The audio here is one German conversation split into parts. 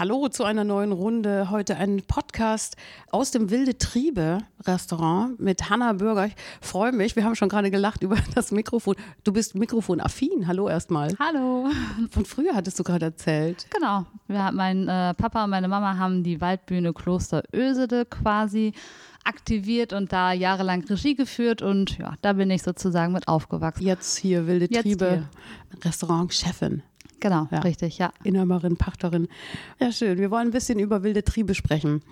Hallo zu einer neuen Runde. Heute ein Podcast aus dem Wilde Triebe Restaurant mit Hanna Bürger. Ich freue mich. Wir haben schon gerade gelacht über das Mikrofon. Du bist mikrofonaffin. Hallo erstmal. Hallo. Von früher hattest du gerade erzählt. Genau. Ja, mein äh, Papa und meine Mama haben die Waldbühne Kloster Ösede quasi aktiviert und da jahrelang Regie geführt und ja, da bin ich sozusagen mit aufgewachsen. Jetzt hier Wilde Jetzt Triebe. Restaurant-Chefin. Genau, Ja. richtig, ja. Inhaberin, Pachterin. Ja, schön. Wir wollen ein bisschen über wilde Triebe sprechen.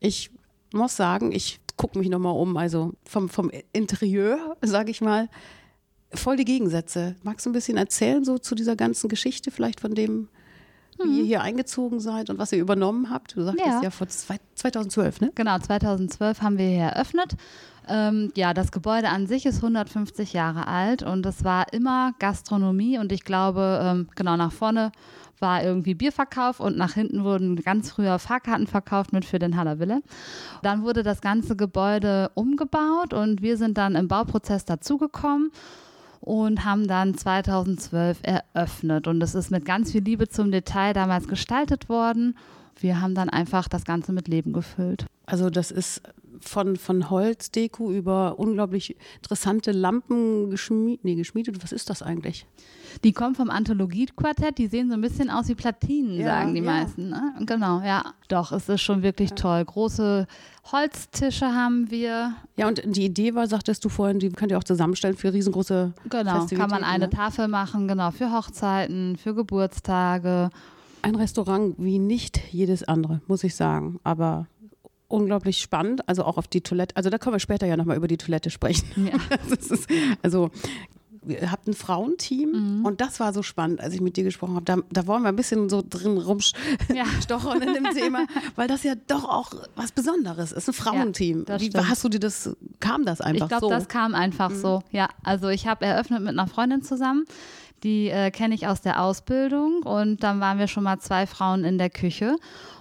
Ich muss sagen, ich gucke mich nochmal um, also vom, vom Interieur, sage ich mal, voll die Gegensätze. Magst du ein bisschen erzählen, so zu dieser ganzen Geschichte, vielleicht von dem, wie ihr hier eingezogen seid und was ihr übernommen habt? Du sagtest ja, Ja. vor zwei, 2012, ne? Genau, 2012 haben wir hier eröffnet. Ähm, ja, das Gebäude an sich ist 150 Jahre alt und es war immer Gastronomie und ich glaube, ähm, genau nach vorne war irgendwie Bierverkauf und nach hinten wurden ganz früher Fahrkarten verkauft mit für den Haller Wille. Dann wurde das ganze Gebäude umgebaut und wir sind dann im Bauprozess dazugekommen und haben dann 2012 eröffnet. Und es ist mit ganz viel Liebe zum Detail damals gestaltet worden. Wir haben dann einfach das Ganze mit Leben gefüllt. Also das ist von, von Holzdeko über unglaublich interessante Lampen geschmiedet. Nee, geschmiedet, was ist das eigentlich? Die kommen vom Anthologie-Quartett, die sehen so ein bisschen aus wie Platinen, Ja, sagen die ja. meisten. Ne? Genau, ja. Doch, es ist schon wirklich toll. Große Holztische haben wir. Ja, und die Idee war, sagtest du vorhin, die könnt ihr auch zusammenstellen für riesengroße Genau, kann man eine ne? Tafel machen, genau, für Hochzeiten, für Geburtstage. Ein Restaurant wie nicht jedes andere, muss ich sagen. Aber unglaublich spannend. Also auch auf die Toilette. Also da können wir später ja nochmal über die Toilette sprechen. Ja. Ist, also ihr habt ein Frauenteam Mhm. und das war so spannend, als ich mit dir gesprochen habe. Da, da wollen wir ein bisschen so drin Ja. rumstochern in dem Thema, weil das ja doch auch was Besonderes ist. Ein Frauenteam. das Wie hast du dir das, kam das einfach Ich glaube, so? das kam einfach so. Ja, also ich habe eröffnet mit einer Freundin zusammen. Die äh, kenne ich aus der Ausbildung und dann waren wir schon mal zwei Frauen in der Küche.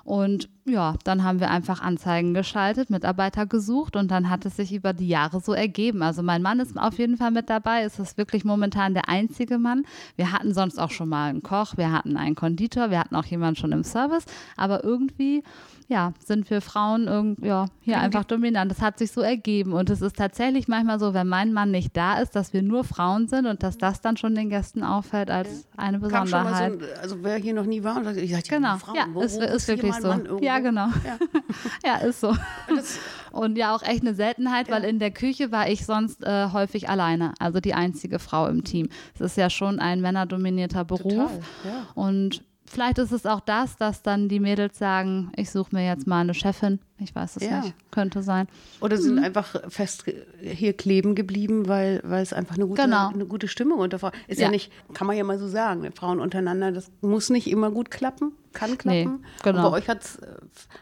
Und ja, dann haben wir einfach Anzeigen geschaltet, Mitarbeiter gesucht und dann hat es sich über die Jahre so ergeben. Also mein Mann ist auf jeden Fall mit dabei. Es ist wirklich momentan der einzige Mann. Wir hatten sonst auch schon mal einen Koch, wir hatten einen Konditor, wir hatten auch jemanden schon im Service. Aber irgendwie, ja, sind wir Frauen irgend, ja, hier einfach dominant. Das hat sich so ergeben. Und es ist tatsächlich manchmal so, wenn mein Mann nicht da ist, dass wir nur Frauen sind und dass das dann schon den Gästen auffällt als eine kam schon mal Besonderheit. so, ein- also wer hier noch nie war und sagt, ich sag, Genau, Frauen, ja, wo, ist, ist wirklich so. Mann irgendwo? Ja, genau. Ja. Ja, ist so. Das, Und ja, auch echt eine Seltenheit, weil in der Küche war ich sonst äh, häufig alleine, also die einzige Frau im Team. Es ist ja schon ein männerdominierter Beruf. Total, ja. Und vielleicht ist es auch das, dass dann die Mädels sagen, ich suche mir jetzt mal eine Chefin. Ich weiß es Ja. nicht. Könnte sein. Oder Mhm. sind einfach fest hier kleben geblieben, weil, weil es einfach eine gute, Genau. eine gute Stimmung unter Frauen ist. Ja. Ja. nicht, kann man ja mal so sagen, Frauen untereinander, das muss nicht immer gut klappen, kann klappen. genau. Und bei euch hat's,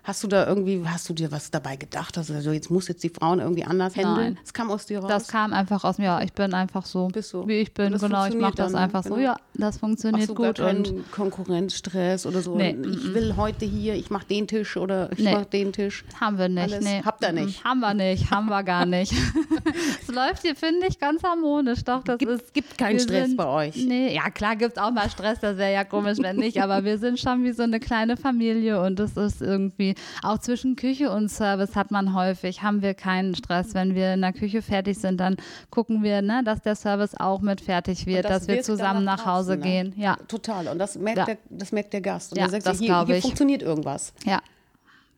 hast du da irgendwie, hast du dir was dabei gedacht? Also so, jetzt muss jetzt die Frauen irgendwie anders handeln. Nein. Es kam aus dir raus. Das kam einfach aus mir. Ja, ich bin einfach so, so. wie ich bin. Das Genau, ich mache das einfach so. genau. Ja, das funktioniert so, gut. Und Konkurrenzstress oder so. Nee, ich will heute hier, ich mache den Tisch oder ich Nee. mache den Tisch. Haben wir nicht. Alles nee. habt ihr nicht. Haben wir nicht, haben wir gar nicht. es läuft hier, finde ich, ganz harmonisch. Doch, das Gibt- ist. gibt keinen Stress sind, bei euch. Nee, ja, klar gibt es auch mal Stress, das wäre ja komisch, wenn nicht. Aber wir sind schon wie so eine kleine Familie und es ist irgendwie, auch zwischen Küche und Service hat man häufig, haben wir keinen Stress. Wenn wir in der Küche fertig sind, dann gucken wir, ne, dass der Service auch mit fertig wird, das dass wir zusammen nach nach Hause draußen, ne? gehen. Ja, Total. Und das merkt, Ja. der, das merkt der Gast. Und Ja, der sagt, das hier, hier ich. funktioniert irgendwas. ja.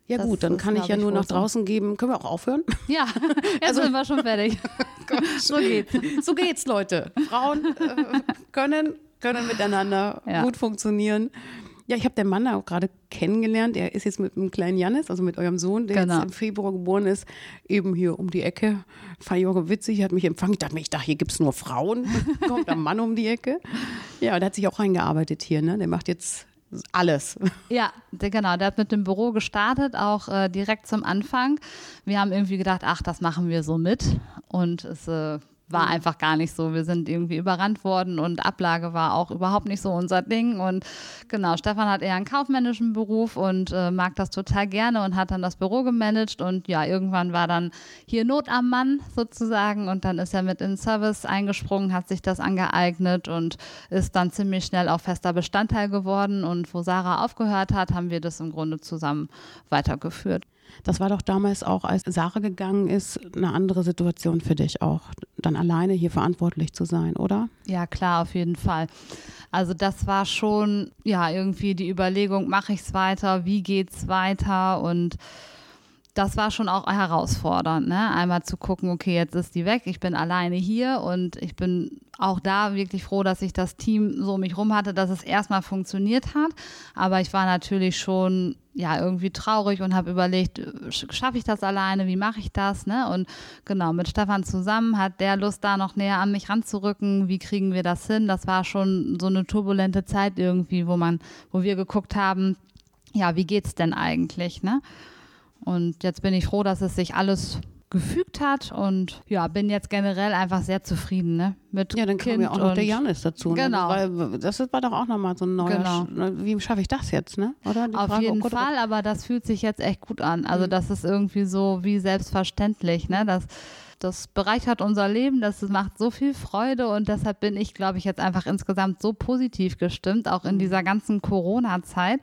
Ja Das gut, dann kann ich ja nur nach draußen geben. Können wir auch aufhören? Ja, jetzt sind wir schon fertig. so geht's. so geht's, Leute. Frauen äh, können, können miteinander Ja. gut funktionieren. Ja, ich habe den Mann auch gerade kennengelernt. Er ist jetzt mit einem kleinen Janis, also mit eurem Sohn, der Genau. jetzt im Februar geboren ist, eben hier um die Ecke. Auch witzig, hat mich empfangen. Ich dachte mir, ich dachte, hier gibt's nur Frauen. Kommt ein Mann um die Ecke. Ja, der hat sich auch reingearbeitet hier. Ne? Der macht jetzt alles. Ja, genau, der hat mit dem Büro gestartet, auch äh, direkt zum Anfang. Wir haben irgendwie gedacht, ach, das machen wir so mit. Und es äh, war Mhm. einfach gar nicht so. Wir sind irgendwie überrannt worden und Ablage war auch überhaupt nicht so unser Ding. Und genau, Stefan hat eher einen kaufmännischen Beruf und äh, mag das total gerne und hat dann das Büro gemanagt. Und ja, irgendwann war dann hier Not am Mann sozusagen und dann ist er mit in Service eingesprungen, hat sich das angeeignet und ist dann ziemlich schnell auch fester Bestandteil geworden. Und wo Sarah aufgehört hat, haben wir das im Grunde zusammen weitergeführt. Das war doch damals auch, als Sarah gegangen ist, eine andere Situation für dich auch, dann alleine hier verantwortlich zu sein, oder? Ja, klar, auf jeden Fall. Also das war schon, ja, irgendwie die Überlegung, mache ich es weiter, wie geht's weiter und das war schon auch herausfordernd, ne? Einmal zu gucken, okay, jetzt ist die weg, ich bin alleine hier und ich bin auch da wirklich froh, dass ich das Team so um mich rum hatte, dass es erstmal funktioniert hat. Aber ich war natürlich schon ja irgendwie traurig und habe überlegt, schaffe ich das alleine, wie mache ich das, ne? Und genau mit Stefan zusammen hat der Lust da noch näher an mich ranzurücken. Wie kriegen wir das hin? Das war schon so eine turbulente Zeit irgendwie, wo man, wo wir geguckt haben, ja, wie geht's denn eigentlich, ne? Und jetzt bin ich froh, dass es sich alles gefügt hat und ja, bin jetzt generell einfach sehr zufrieden ne? mit Ja, dann kind kam ja auch noch der Janis dazu. Genau. Ne? Weil das war doch auch nochmal so ein neuer, Genau. Sch- ne, wie schaffe ich das jetzt, ne? Oder? Die Auf Frage, jeden oh Gott, oh Fall, aber das fühlt sich jetzt echt gut an. Also Mhm. das ist irgendwie so wie selbstverständlich, ne? Das, das bereichert unser Leben, das macht so viel Freude und deshalb bin ich, glaube ich, jetzt einfach insgesamt so positiv gestimmt, auch in dieser ganzen Corona-Zeit.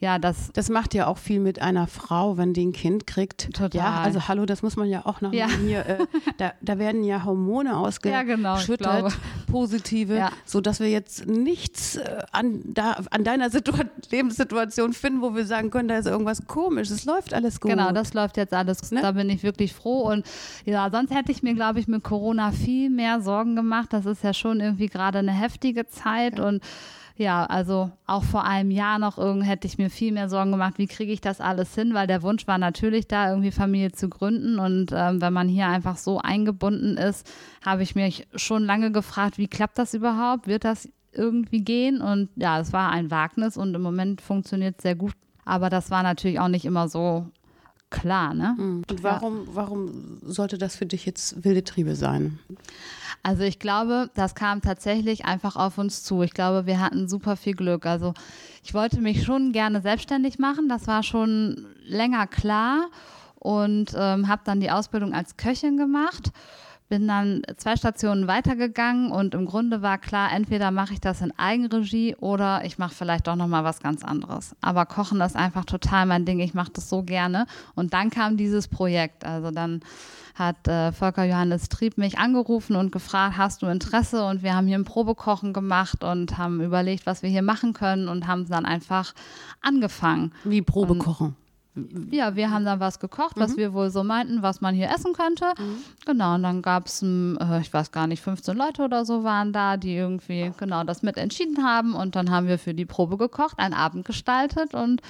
Ja, das Das macht ja auch viel mit einer Frau, wenn die ein Kind kriegt. Total. Ja, also hallo, das muss man ja auch noch Ja. hier, äh, da, da werden ja Hormone Ja, genau, ausgeschüttet, positive, Ja. so dass wir jetzt nichts äh, an, da, an deiner Situa Lebenssituation finden, wo wir sagen können, da ist irgendwas komisch, es läuft alles gut. Genau, das läuft jetzt alles. Ne? Da bin ich wirklich froh. Und ja, sonst hätte ich mir, glaube ich, mit Corona viel mehr Sorgen gemacht. Das ist ja schon irgendwie gerade eine heftige Zeit. Und ja, also auch vor einem Jahr noch irgend hätte ich mir viel mehr Sorgen gemacht, wie kriege ich das alles hin, weil der Wunsch war natürlich da, irgendwie Familie zu gründen. Und ähm, wenn man hier einfach so eingebunden ist, habe ich mich schon lange gefragt, wie klappt das überhaupt? Wird das irgendwie gehen? Und ja, es war ein Wagnis und im Moment funktioniert es sehr gut. Aber das war natürlich auch nicht immer so klar, ne? Mhm. Und warum, warum sollte das für dich jetzt wilde Triebe sein? Also ich glaube, das kam tatsächlich einfach auf uns zu. Ich glaube, wir hatten super viel Glück. Also ich wollte mich schon gerne selbstständig machen. Das war schon länger klar und ähm, habe dann die Ausbildung als Köchin gemacht. Bin dann zwei Stationen weitergegangen und im Grunde war klar, entweder mache ich das in Eigenregie oder ich mache vielleicht doch nochmal was ganz anderes. Aber Kochen ist einfach total mein Ding. Ich mache das so gerne. Und dann kam dieses Projekt. Also dann hat äh, Volker Johannes Trieb mich angerufen und gefragt, hast du Interesse? Und wir haben hier ein Probekochen gemacht und haben überlegt, was wir hier machen können und haben dann einfach angefangen. Wie Probe kochen. Ja, wir haben dann was gekocht, was wir wohl so meinten, was man hier essen könnte. Genau, und dann gab es, äh, ich weiß gar nicht, 15 Leute oder so waren da, die irgendwie genau das mit entschieden haben. Und dann haben wir für die Probe gekocht, einen Abend gestaltet und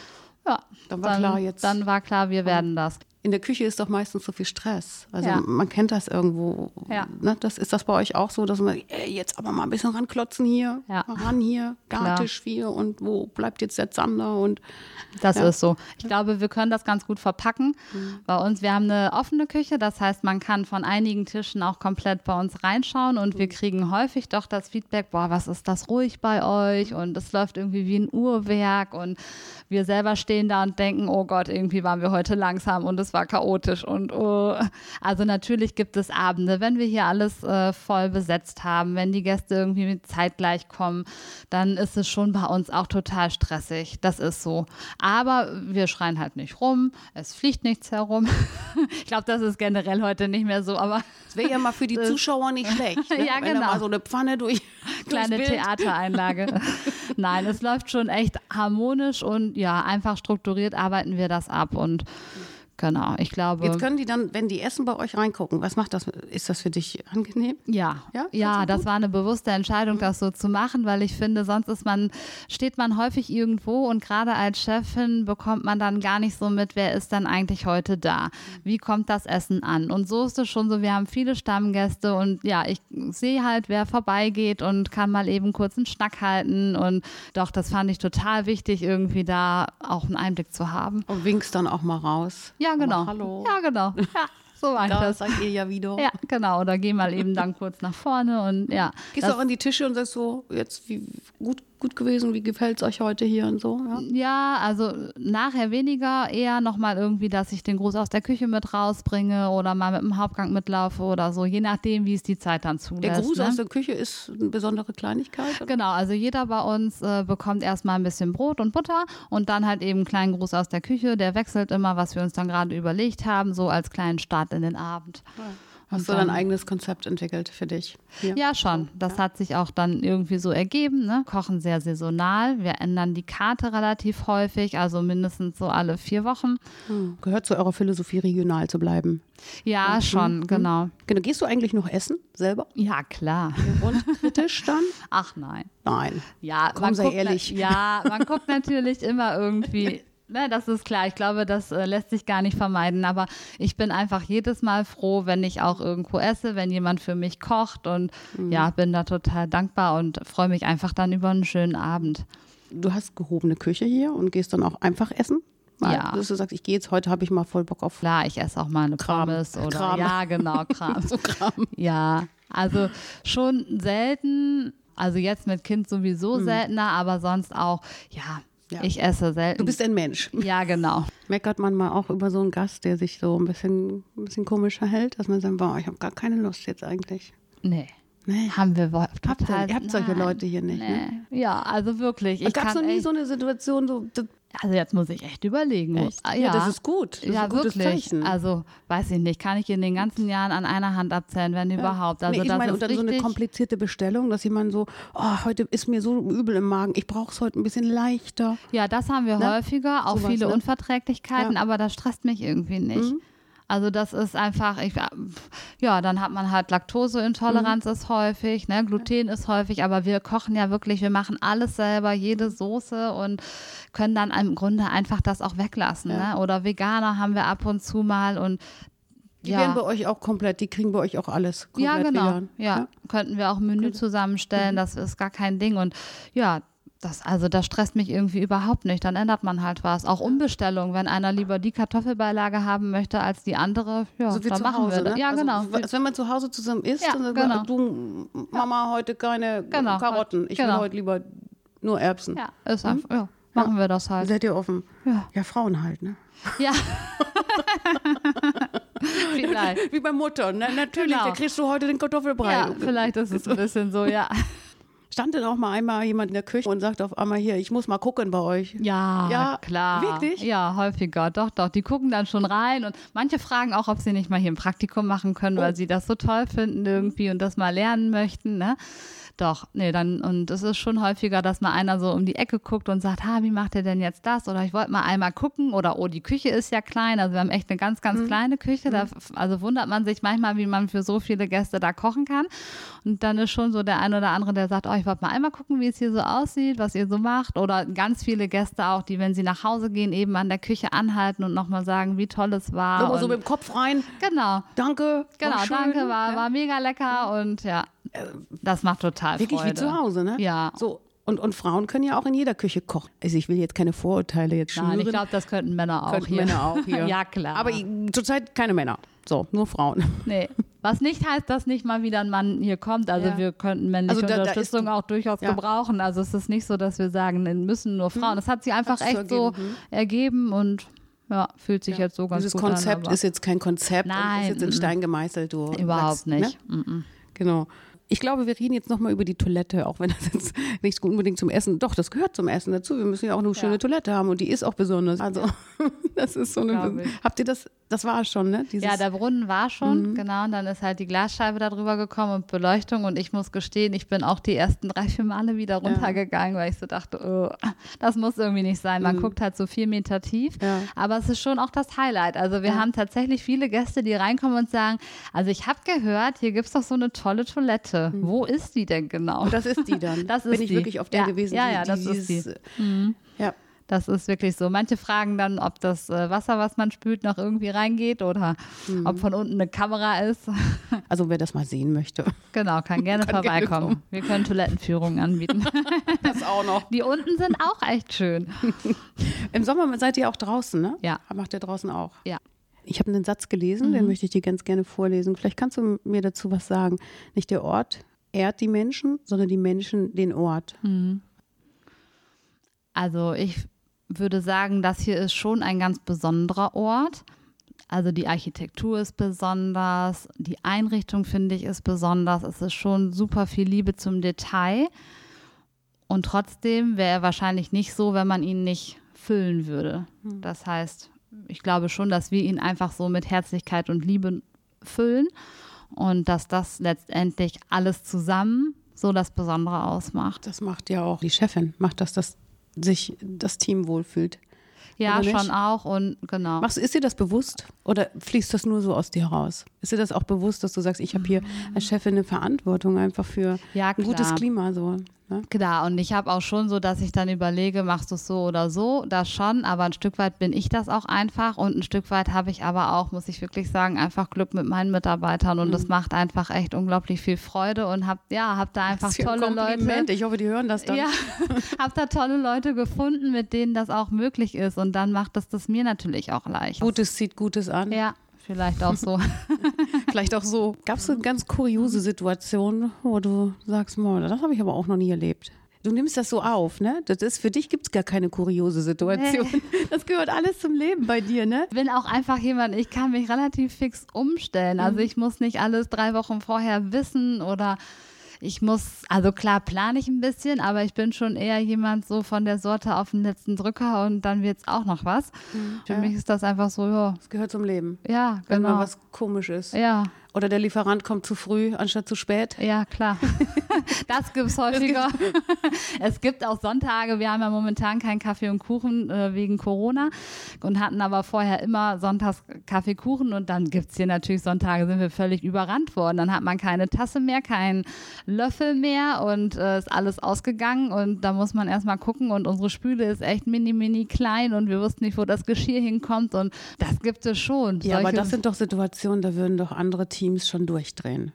ja, Dann war dann, klar, jetzt- dann war klar, wir werden das. In der Küche ist doch meistens so viel Stress. Also Ja. man kennt das irgendwo. Ja. Ne? Das ist das bei euch auch so, dass man ey, jetzt aber mal ein bisschen ranklotzen hier, Ja. mal ran hier. Gartisch hier und wo bleibt jetzt der Zander und Das ist so. Ich glaube, wir können das ganz gut verpacken. Bei uns, wir haben eine offene Küche, das heißt, man kann von einigen Tischen auch komplett bei uns reinschauen und wir kriegen häufig doch das Feedback, boah, was ist das ruhig bei euch und es läuft irgendwie wie ein Uhrwerk und wir selber stehen da und denken, oh Gott, irgendwie waren wir heute langsam und es war chaotisch und oh. also natürlich gibt es Abende, wenn wir hier alles äh, voll besetzt haben, wenn die Gäste irgendwie mit zeitgleich kommen, dann ist es schon bei uns auch total stressig. Das ist so. Aber wir schreien halt nicht rum, es fliegt nichts herum. ich glaube, das ist generell heute nicht mehr so, aber es wäre ja mal für die Zuschauer nicht schlecht. Ne? Ja, Wenn genau. mal so eine Pfanne durch kleine. Theatereinlage. Nein, es läuft schon echt harmonisch und ja, einfach strukturiert arbeiten wir das ab und genau, ich glaube. Jetzt können die dann, wenn die Essen bei euch reingucken, was macht das? Ist das für dich angenehm? Ja, Ja, ja, das war eine bewusste Entscheidung, das so zu machen, weil ich finde, sonst ist man, steht man häufig irgendwo und gerade als Chefin bekommt man dann gar nicht so mit, wer ist dann eigentlich heute da? Wie kommt das Essen an? Und so ist es schon so, wir haben viele Stammgäste und ja, ich sehe halt, wer vorbeigeht und kann mal eben kurz einen Schnack halten und doch, das fand ich total wichtig, irgendwie da auch einen Einblick zu haben. Und winkst dann auch mal raus. Ja, genau. Hallo. Ja, genau. Ja. so ich Da das. seid ihr ja wieder. Ja, genau. Oder geh mal eben dann kurz nach vorne und ja. Gehst du auch an die Tische und sagst so, jetzt wie gut, gut gewesen, wie gefällt es euch heute hier und so? Ja? Ja, also nachher weniger, eher nochmal irgendwie, dass ich den Gruß aus der Küche mit rausbringe oder mal mit dem Hauptgang mitlaufe oder so, je nachdem, wie es die Zeit dann zulässt. Der Gruß ne? aus der Küche ist eine besondere Kleinigkeit. oder? Genau, also jeder bei uns äh, bekommt erstmal ein bisschen Brot und Butter und dann halt eben einen kleinen Gruß aus der Küche. Der wechselt immer, was wir uns dann gerade überlegt haben, so als kleinen Start in den Abend. Hast du dein eigenes Konzept entwickelt für dich? Hier? Ja, schon. Das hat sich auch dann irgendwie so ergeben. Ne? Kochen sehr saisonal. Wir ändern die Karte relativ häufig, also mindestens so alle vier Wochen. Hm. Gehört zu eurer Philosophie, regional zu bleiben. Ja, schon, genau. Genau. Gehst du eigentlich noch essen selber? Ja, klar. Und kritisch dann? Ach nein. Nein. Ja, Komm, man sei guckt ehrlich. Ja, man guckt natürlich immer irgendwie. Ne, das ist klar. Ich glaube, das äh, lässt sich gar nicht vermeiden. Aber ich bin einfach jedes Mal froh, wenn ich auch irgendwo esse, wenn jemand für mich kocht. Und Mhm. ja, bin da total dankbar und freue mich einfach dann über einen schönen Abend. Du hast gehobene Küche hier und gehst dann auch einfach essen? Mal, Ja. Dass du sagst, ich gehe jetzt, heute habe ich mal voll Bock auf Klar, ich esse auch mal eine Kram. Pommes oder Kram. ja, genau, Kram. so Kram. Ja, also schon selten. Also jetzt mit Kind sowieso seltener, aber sonst auch, ja, Mhm. Ja. ich esse selten. Du bist ein Mensch. ja, genau. Meckert man mal auch über so einen Gast, der sich so ein bisschen, ein bisschen komischer hält, dass man sagt, boah, ich habe gar keine Lust jetzt eigentlich. Nee. Nee. Haben wir wohl Habt ihr- total. ihr habt solche Leute hier nicht, ne? Nee. Ja, also wirklich. Ich Gab es kann noch nie so eine Situation, so, das, also jetzt muss ich echt überlegen. Echt? Ah, Ja, das ist gut. Das ist ja, gutes wirklich. Zeichen. Also, weiß ich nicht, kann ich in den ganzen Jahren an einer Hand abzählen, wenn überhaupt. Also, nee, ich das meine, ist und dann so eine komplizierte Bestellung, dass jemand so, oh, heute ist mir so übel im Magen, ich brauche es heute ein bisschen leichter. Ja, das haben wir Ne? häufiger, auch Sowas, viele ne? Unverträglichkeiten, Ja. aber das stresst mich irgendwie nicht. Mhm. Also das ist einfach, ich, ja, dann hat man halt Laktoseintoleranz Mhm. ist häufig, ne, Gluten ist häufig, aber wir kochen ja wirklich, wir machen alles selber, jede Soße und können dann im Grunde einfach das auch weglassen. Ja. Ne? Oder Veganer haben wir ab und zu mal und Die ja. werden bei euch auch komplett, die kriegen bei euch auch alles komplett Ja, genau. vegan. Ja. könnten wir auch ein Menü zusammenstellen, das ist gar kein Ding. Und ja, das, also das stresst mich irgendwie überhaupt nicht. Dann ändert man halt was. Auch Umbestellung, wenn einer lieber die Kartoffelbeilage haben möchte als die andere, ja, So wie dann zu machen Hause, wir ne? Ja, also, genau. Als wenn man zu Hause zusammen isst Ja, und sagt, genau. du, Mama, heute keine Genau. Karotten. Ich will Genau. heute lieber nur Erbsen. Ja, ist einfach, ja, machen wir das halt. Seid ihr offen? Ja. Ja, Frauen halt, ne? Ja. vielleicht. Wie bei Mutter, ne? Natürlich, Genau. da kriegst du heute den Kartoffelbrei. Ja, vielleicht ist es ein bisschen so, ja. Stand denn auch mal einmal jemand in der Küche und sagt auf einmal hier, ich muss mal gucken bei euch. Ja, Ja, klar. wirklich? Ja, häufiger. Doch, doch. Die gucken dann schon rein und manche fragen auch, ob sie nicht mal hier ein Praktikum machen können, Oh. weil sie das so toll finden irgendwie und das mal lernen möchten. Ne? Doch, nee, dann, und es ist schon häufiger, dass mal einer so um die Ecke guckt und sagt, ha, wie macht ihr denn jetzt das? Oder ich wollte mal einmal gucken oder oh, die Küche ist ja klein. Also wir haben echt eine ganz, Mhm. ganz kleine Küche. Da, also wundert man sich manchmal, wie man für so viele Gäste da kochen kann. Und dann ist schon so der eine oder andere, der sagt, oh, ich wollte mal einmal gucken, wie es hier so aussieht, was ihr so macht. Oder ganz viele Gäste auch, die, wenn sie nach Hause gehen, eben an der Küche anhalten und nochmal sagen, wie toll es war. So, so mit dem Kopf rein. genau. Danke. Genau, danke, war, Ja. war mega lecker und ja, das macht total Wirklich Freude. wie zu Hause, ne? Ja. So. Und, und Frauen können ja auch in jeder Küche kochen. Also ich will jetzt keine Vorurteile jetzt schüren. Nein, ich glaube, das könnten Männer auch Könnten hier. Männer auch hier. ja, klar. Aber zurzeit keine Männer. So, nur Frauen. nee. Was nicht heißt, dass nicht mal wieder ein Mann hier kommt. Also Ja. wir könnten männliche Also da- da Unterstützung ist- auch durchaus Ja. gebrauchen. Also es ist nicht so, dass wir sagen, müssen nur Frauen. Das hat sich einfach Hat's echt so ergeben, hm. ergeben und ja, fühlt sich jetzt so ganz Dieses gut Konzept an. aber ist jetzt kein Konzept Nein, ist jetzt in Stein gemeißelt. Du überhaupt sagst, Ne? nicht. Mm-mm. Genau. Ich glaube, wir reden jetzt nochmal über die Toilette, auch wenn das jetzt nicht unbedingt zum Essen, doch, das gehört zum Essen dazu. Wir müssen ja auch eine schöne Toilette haben und die ist auch besonders. Also, das ist so eine. Habt ihr das, das war schon, ne? Dieses, Ja, der Brunnen war schon, genau. Und dann ist halt die Glasscheibe da drüber gekommen und Beleuchtung. Und ich muss gestehen, ich bin auch die ersten drei, vier Male wieder runtergegangen, weil ich so dachte, oh, das muss irgendwie nicht sein. Man guckt halt so vier Meter tief. Ja. Aber es ist schon auch das Highlight. Also wir haben tatsächlich viele Gäste, die reinkommen und sagen, also ich habe gehört, hier gibt es doch so eine tolle Toilette. Wo ist die denn genau? das ist die dann. Das Bin ist ich die. wirklich auf der Ja, gewesen. ja, ja, die, das ist dieses, die. Ja. Das ist wirklich so. Manche fragen dann, ob das äh, Wasser, was man spült, noch irgendwie reingeht oder ob von unten eine Kamera ist. Also, wer das mal sehen möchte. Genau, kann gerne Kann gerne vorbeikommen. kommen. Wir können Toilettenführungen anbieten. Das auch noch. Die unten sind auch echt schön. Im Sommer seid ihr auch draußen, ne? Ja. Macht ihr draußen auch. Ja. Ich habe einen Satz gelesen, den Mhm. möchte ich dir ganz gerne vorlesen. Vielleicht kannst du mir dazu was sagen. Nicht der Ort ehrt die Menschen, sondern die Menschen den Ort. Mhm. Also ich würde sagen, das hier ist schon ein ganz besonderer Ort. Also die Architektur ist besonders, die Einrichtung finde ich ist besonders. Es ist schon super viel Liebe zum Detail. Und trotzdem wäre er wahrscheinlich nicht so, wenn man ihn nicht füllen würde. Das heißt, ich glaube schon, dass wir ihn einfach so mit Herzlichkeit und Liebe füllen und dass das letztendlich alles zusammen so das Besondere ausmacht. Das macht ja auch die Chefin, macht das, dass sich das Team wohlfühlt. Ja, schon auch und genau. Machst, ist dir das bewusst oder fließt das nur so aus dir raus? Ist dir das auch bewusst, dass du sagst, ich habe hier als Chefin eine Verantwortung einfach für Ja, ein gutes. Klima so? Ne? Klar, und ich habe auch schon so, dass ich dann überlege, machst du es so oder so, das schon, aber ein Stück weit bin ich das auch einfach und ein Stück weit habe ich aber auch, muss ich wirklich sagen, einfach Glück mit meinen Mitarbeitern und das macht einfach echt unglaublich viel Freude und hab ja, hab da einfach tolle Leute. Ich hoffe, die hören das dann. Ja, hab da tolle Leute gefunden, mit denen das auch möglich ist und dann macht das das mir natürlich auch leicht. Gutes zieht Gutes an. Ja, vielleicht auch so. Vielleicht auch so. Gab es so eine ganz kuriose Situation, wo du sagst, "Moa, das habe ich aber auch noch nie erlebt. Du nimmst das so auf, ne? Das ist, für dich gibt es gar keine kuriose Situation. Das gehört alles zum Leben bei dir, ne? bin auch einfach jemand, ich kann mich relativ fix umstellen. Also ich muss nicht alles drei Wochen vorher wissen oder ich muss, also klar plane ich ein bisschen, aber ich bin schon eher jemand so von der Sorte auf den letzten Drücker und dann wird es auch noch was. Für Ja. mich ist das einfach so, ja, Das gehört zum Leben. ja Wenn mal genau. was komisch ist. Ja, Oder der Lieferant kommt zu früh anstatt zu spät. ja, klar. Das gibt es häufiger. Es gibt auch Sonntage. Wir haben ja momentan keinen Kaffee und Kuchen äh, wegen Corona und hatten aber vorher immer sonntags Kaffee, Kuchen und dann gibt es hier natürlich Sonntage, sind wir völlig überrannt worden. Dann hat man keine Tasse mehr, keinen Löffel mehr und äh, ist alles ausgegangen und da muss man erstmal gucken und unsere Spüle ist echt mini, mini klein und wir wussten nicht, wo das Geschirr hinkommt und das gibt es schon. Ja, aber Solche- das sind doch Situationen, da würden doch andere Teams schon durchdrehen.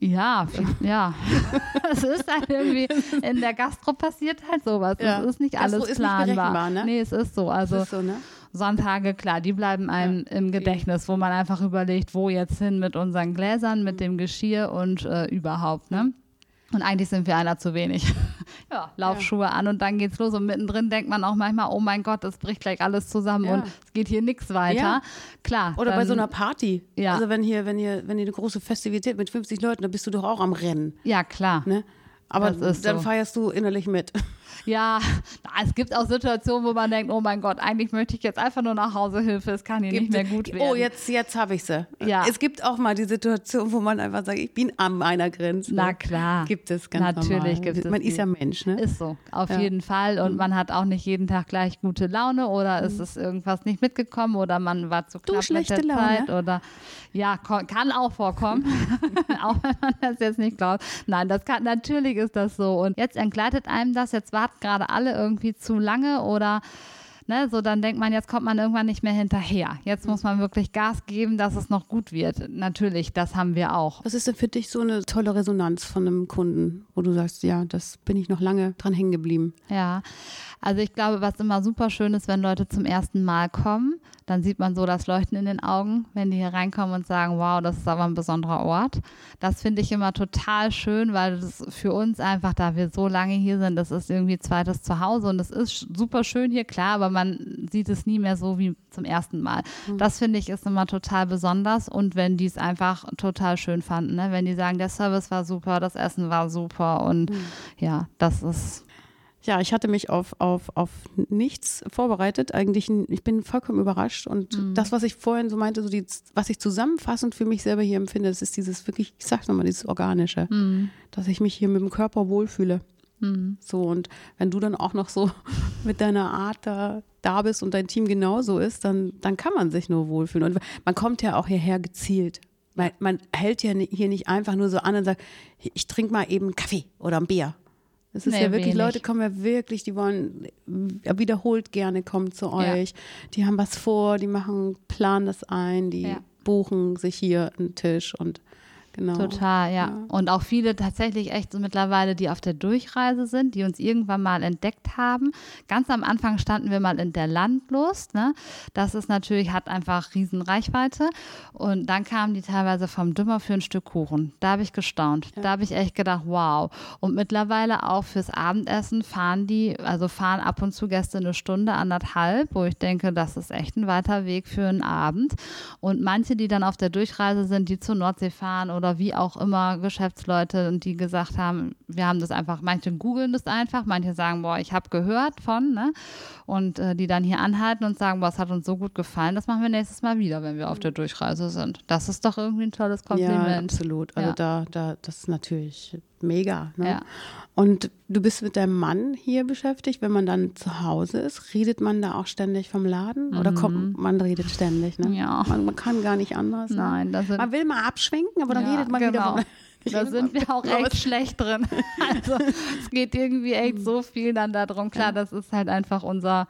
Ja, ja. Es ist halt irgendwie, in der Gastro passiert halt sowas. Ja. Es ist nicht Gastro alles ist nicht planbar. berechenbar, ne? Nee, es ist so. Also ist so, ne? Sonntage, klar, die bleiben einem im Gedächtnis, wo man einfach überlegt, wo jetzt hin mit unseren Gläsern, mit dem Geschirr und äh, überhaupt, ne? Und eigentlich sind wir einer zu wenig. ja, Laufschuhe an und dann geht's los. Und mittendrin denkt man auch manchmal, oh mein Gott, es bricht gleich alles zusammen Ja. und es geht hier nichts weiter. Ja. Klar. Oder bei dann- so einer Party. Ja. Also wenn hier, wenn hier, wenn hier eine große Festivität mit 50 Leuten, dann bist du doch auch am Rennen. Ja, klar. Ne? Aber Das dann so. feierst du innerlich mit. Ja, na, es gibt auch Situationen, wo man denkt, oh mein Gott, eigentlich möchte ich jetzt einfach nur nach Hause Hilfe, es kann hier nicht mehr gut werden. Oh, jetzt, jetzt habe ich sie. Ja. Es gibt auch mal die Situation, wo man einfach sagt, ich bin an meiner Grenze. Na klar. Gibt es ganz Natürlich normal. gibt es Man ist ja Mensch, ne? Ist so, auf Ja. jeden Fall. Und man hat auch nicht jeden Tag gleich gute Laune oder es ist irgendwas nicht mitgekommen oder man war zu knapp mit schlechte der Laune? Zeit oder ja, kann auch vorkommen, auch wenn man das jetzt nicht glaubt. Nein, das kann, natürlich ist das so. Und jetzt entgleitet einem das, jetzt warten gerade alle irgendwie zu lange oder Ne, so dann denkt man, jetzt kommt man irgendwann nicht mehr hinterher. Jetzt muss man wirklich Gas geben, dass es noch gut wird. Natürlich, das haben wir auch. Was ist denn für dich so eine tolle Resonanz von einem Kunden, wo du sagst, ja, das bin ich noch lange dran hängen geblieben? Ja, also ich glaube, was immer super schön ist, wenn Leute zum ersten Mal kommen, dann sieht man so das Leuchten in den Augen, wenn die hier reinkommen und sagen, wow, das ist aber ein besonderer Ort. Das finde ich immer total schön, weil das für uns einfach, da wir so lange hier sind, das ist irgendwie zweites Zuhause und es ist super schön hier, klar, aber man sieht es nie mehr so wie zum ersten Mal. Das finde ich ist immer total besonders und wenn die es einfach total schön fanden, ne? wenn die sagen, der Service war super, das Essen war super und ja, das ist Ja, ich hatte mich auf, auf, auf nichts vorbereitet. Eigentlich, ich bin vollkommen überrascht. Und Mhm. das, was ich vorhin so meinte, so die, was ich zusammenfassend für mich selber hier empfinde, das ist dieses wirklich, ich sag's nochmal, dieses Organische. Mhm. Dass ich mich hier mit dem Körper wohlfühle. So, und wenn du dann auch noch so mit deiner Art da, da bist und dein Team genauso ist, dann, dann kann man sich nur wohlfühlen. Und man kommt ja auch hierher gezielt. Man, man hält ja hier nicht einfach nur so an und sagt, ich trinke mal eben einen Kaffee oder ein Bier. Das ist Nee, ja wirklich, wenig. Leute kommen ja wirklich, die wollen äh, wiederholt gerne kommen zu Ja. euch. Die haben was vor, die machen, planen das ein, die Ja. buchen sich hier einen Tisch und Genau. Total, ja. Ja. Und auch viele tatsächlich echt so mittlerweile, die auf der Durchreise sind, die uns irgendwann mal entdeckt haben. Ganz am Anfang standen wir mal in der Landlust. Ne? Das ist natürlich, hat einfach riesen Reichweite. Und dann kamen die teilweise vom Dümmer für ein Stück Kuchen. Da habe ich gestaunt. Da habe ich echt gedacht, wow. Und mittlerweile auch fürs Abendessen fahren die, also fahren ab und zu Gäste eine Stunde, anderthalb, wo ich denke, das ist echt ein weiter Weg für einen Abend. Und manche, die dann auf der Durchreise sind, die zur Nordsee fahren oder wie auch immer Geschäftsleute und die gesagt haben, wir haben das einfach, manche googeln das einfach, manche sagen, boah, ich habe gehört von, ne? Und äh, die dann hier anhalten und sagen, boah, es hat uns so gut gefallen, das machen wir nächstes Mal wieder, wenn wir auf der Durchreise sind. Das ist doch irgendwie ein tolles Ja, Kompliment. absolut. Also Ja. da, da, das ist natürlich mega. Ne? Ja. Und du bist mit deinem Mann hier beschäftigt. Wenn man dann zu Hause ist, redet man da auch ständig vom Laden? Oder kommt, man redet ständig, ne? Mhm. Ja. Man, man kann gar nicht anders. Ne? Nein, das sind Man will mal abschwenken, aber dann Ja, redet man wieder genau. vom Da sind wir auch echt schlecht drin. Also es geht irgendwie echt Mhm. so viel dann darum. Klar, das ist halt einfach unser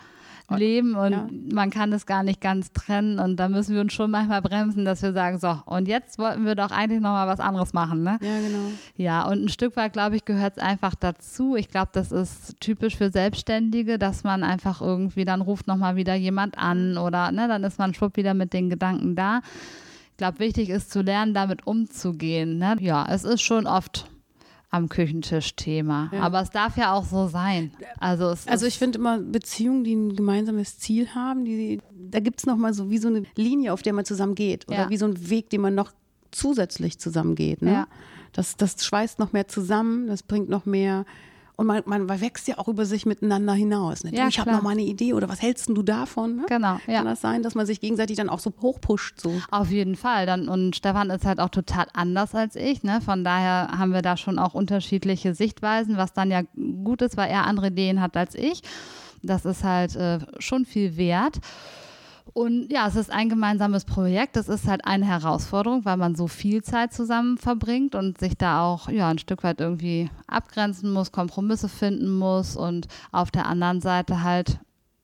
Leben und Ja. man kann das gar nicht ganz trennen und da müssen wir uns schon manchmal bremsen, dass wir sagen, so, und jetzt wollten wir doch eigentlich nochmal was anderes machen, ne? Ja, genau. Ja, und ein Stück weit, glaube ich, gehört es einfach dazu. Ich glaube, das ist typisch für Selbstständige, dass man einfach irgendwie, dann ruft nochmal wieder jemand an oder ne, dann ist man schwupp wieder mit den Gedanken da. Ich glaube, wichtig ist zu lernen, damit umzugehen. Ne? Ja, es ist schon oft am Küchentisch Thema. Ja. Aber es darf ja auch so sein. Also, Also ich finde immer Beziehungen, die ein gemeinsames Ziel haben, die, da gibt es nochmal so wie so eine Linie, auf der man zusammen geht. Oder Ja. wie so ein Weg, den man noch zusätzlich zusammen geht. Ne? Ja. Das, das schweißt noch mehr zusammen, das bringt noch mehr. Und man, man wächst ja auch über sich miteinander hinaus. Ne? Ja, ich habe noch mal eine Idee oder was hältst du davon? Ne? Genau, ja. Kann das sein, dass man sich gegenseitig dann auch so hochpusht? So? Auf jeden Fall. Dann, und Stefan ist halt auch total anders als ich. Ne? Von daher haben wir da schon auch unterschiedliche Sichtweisen, was dann ja gut ist, weil er andere Ideen hat als ich. Das ist halt äh, schon viel wert. Und ja, es ist ein gemeinsames Projekt. Es ist halt eine Herausforderung, weil man so viel Zeit zusammen verbringt und sich da auch ja, ein Stück weit irgendwie abgrenzen muss, Kompromisse finden muss und auf der anderen Seite halt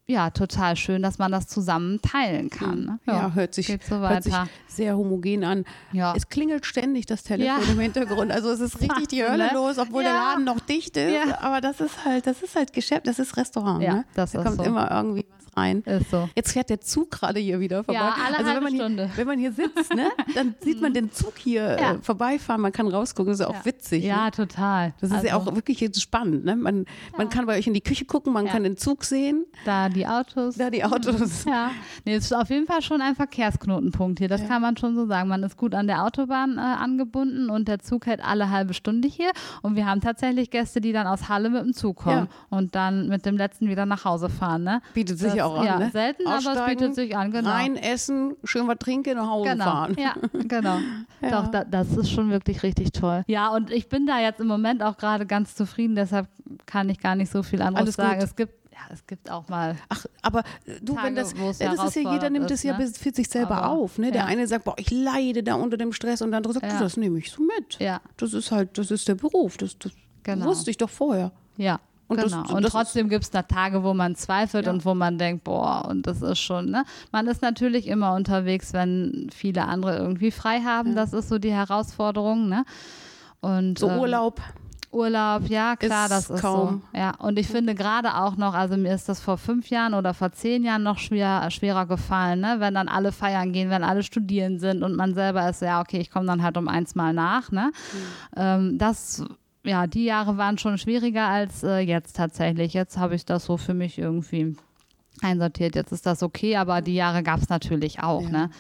ja, total schön, dass man das zusammen teilen kann. Ne? Ja, hört sich, so hört sich sehr homogen an. Ja. Es klingelt ständig das Telefon Ja. im Hintergrund. Also es ist richtig die Hölle ne? los, obwohl der Ja. Laden noch dicht ist. Ja. Aber das ist halt, das ist halt Geschäft, das ist Restaurant. Ja, ne? das da ist kommt so. immer irgendwie was rein. Ist so. Jetzt fährt der Zug gerade hier wieder vorbei. Ja, alle also wenn halbe man, hier, Stunde. wenn man hier sitzt, ne, dann sieht man den Zug hier Ja. äh, vorbeifahren. Man kann rausgucken. Das ist auch Ja. witzig. Ja, Ne? total. Das ist ja Also, auch wirklich jetzt spannend. Ne? Man, man kann bei euch in die Küche gucken, man Ja. kann den Zug sehen, Da die Autos. da die Autos. Ja, nee, es ist auf jeden Fall schon ein Verkehrsknotenpunkt hier. Das Ja. kann man schon so sagen. Man ist gut an der Autobahn äh, angebunden und der Zug hält alle halbe Stunde hier. Und wir haben tatsächlich Gäste, die dann aus Halle mit dem Zug kommen und dann mit dem letzten wieder nach Hause fahren. Ne? Bietet sich Das- ja auch an. ja, ne? selten, aber es bietet sich an, genau. Rein essen, schön was trinken, nach Hause Genau, fahren. ja, genau. Ja. Doch, da, das ist schon wirklich richtig toll. Ja, und ich bin da jetzt im Moment auch gerade ganz zufrieden, deshalb kann ich gar nicht so viel anderes Alles sagen. gut. Es gibt, ja, es gibt auch mal Ach, aber äh, du, Tage, wenn das, wo es das ist ja, jeder nimmt es ist, ja ne? bis- für sich selber Aber, auf. Ne? Der ja. eine sagt, boah, ich leide da unter dem Stress und der andere sagt, Ja. du, das nehme ich so mit. Ja. Das ist halt, das ist der Beruf. Das, das Genau. wusste ich doch vorher. Ja. Und das- genau. das und ist- trotzdem gibt es da Tage, wo man zweifelt Ja. und wo man denkt, boah, und das ist schon, ne? Man ist natürlich immer unterwegs, wenn viele andere irgendwie frei haben. Das ist so die Herausforderung, ne? Und So ähm, Urlaub. Urlaub, ja klar, Ist das ist kaum. so. Ja, und ich finde gerade auch noch, also mir ist das vor fünf Jahren oder vor zehn Jahren noch schwer, schwerer gefallen, ne? wenn dann alle feiern gehen, wenn alle studieren sind und man selber ist, ja okay, ich komme dann halt um eins mal nach. Ne? Ähm, das, ja, die Jahre waren schon schwieriger als äh, jetzt tatsächlich. Jetzt habe ich das so für mich irgendwie einsortiert. Jetzt ist das okay, aber die Jahre gab es natürlich auch, Ja, ne?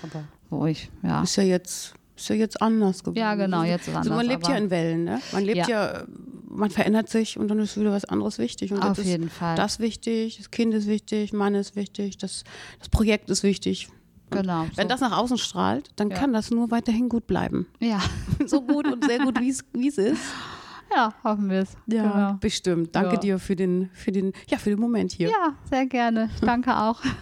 wo ich, ja. ist ja jetzt, ist ja jetzt anders geworden. Ja, genau, jetzt ist Also man anders, lebt ja in Wellen, ne? Man lebt ja. man verändert sich und dann ist wieder was anderes wichtig. Und Auf jeden Fall. Das wichtig, das Kind ist wichtig, Mann ist wichtig, das, das Projekt ist wichtig. Genau. Wenn so. das nach außen strahlt, dann Ja. kann das nur weiterhin gut bleiben. ja. So gut und sehr gut, wie es wie es ist. Ja, hoffen wir es. Genau. bestimmt. Danke Ja. dir für den, für den, ja, für den Moment hier. Ja, sehr gerne. Danke auch.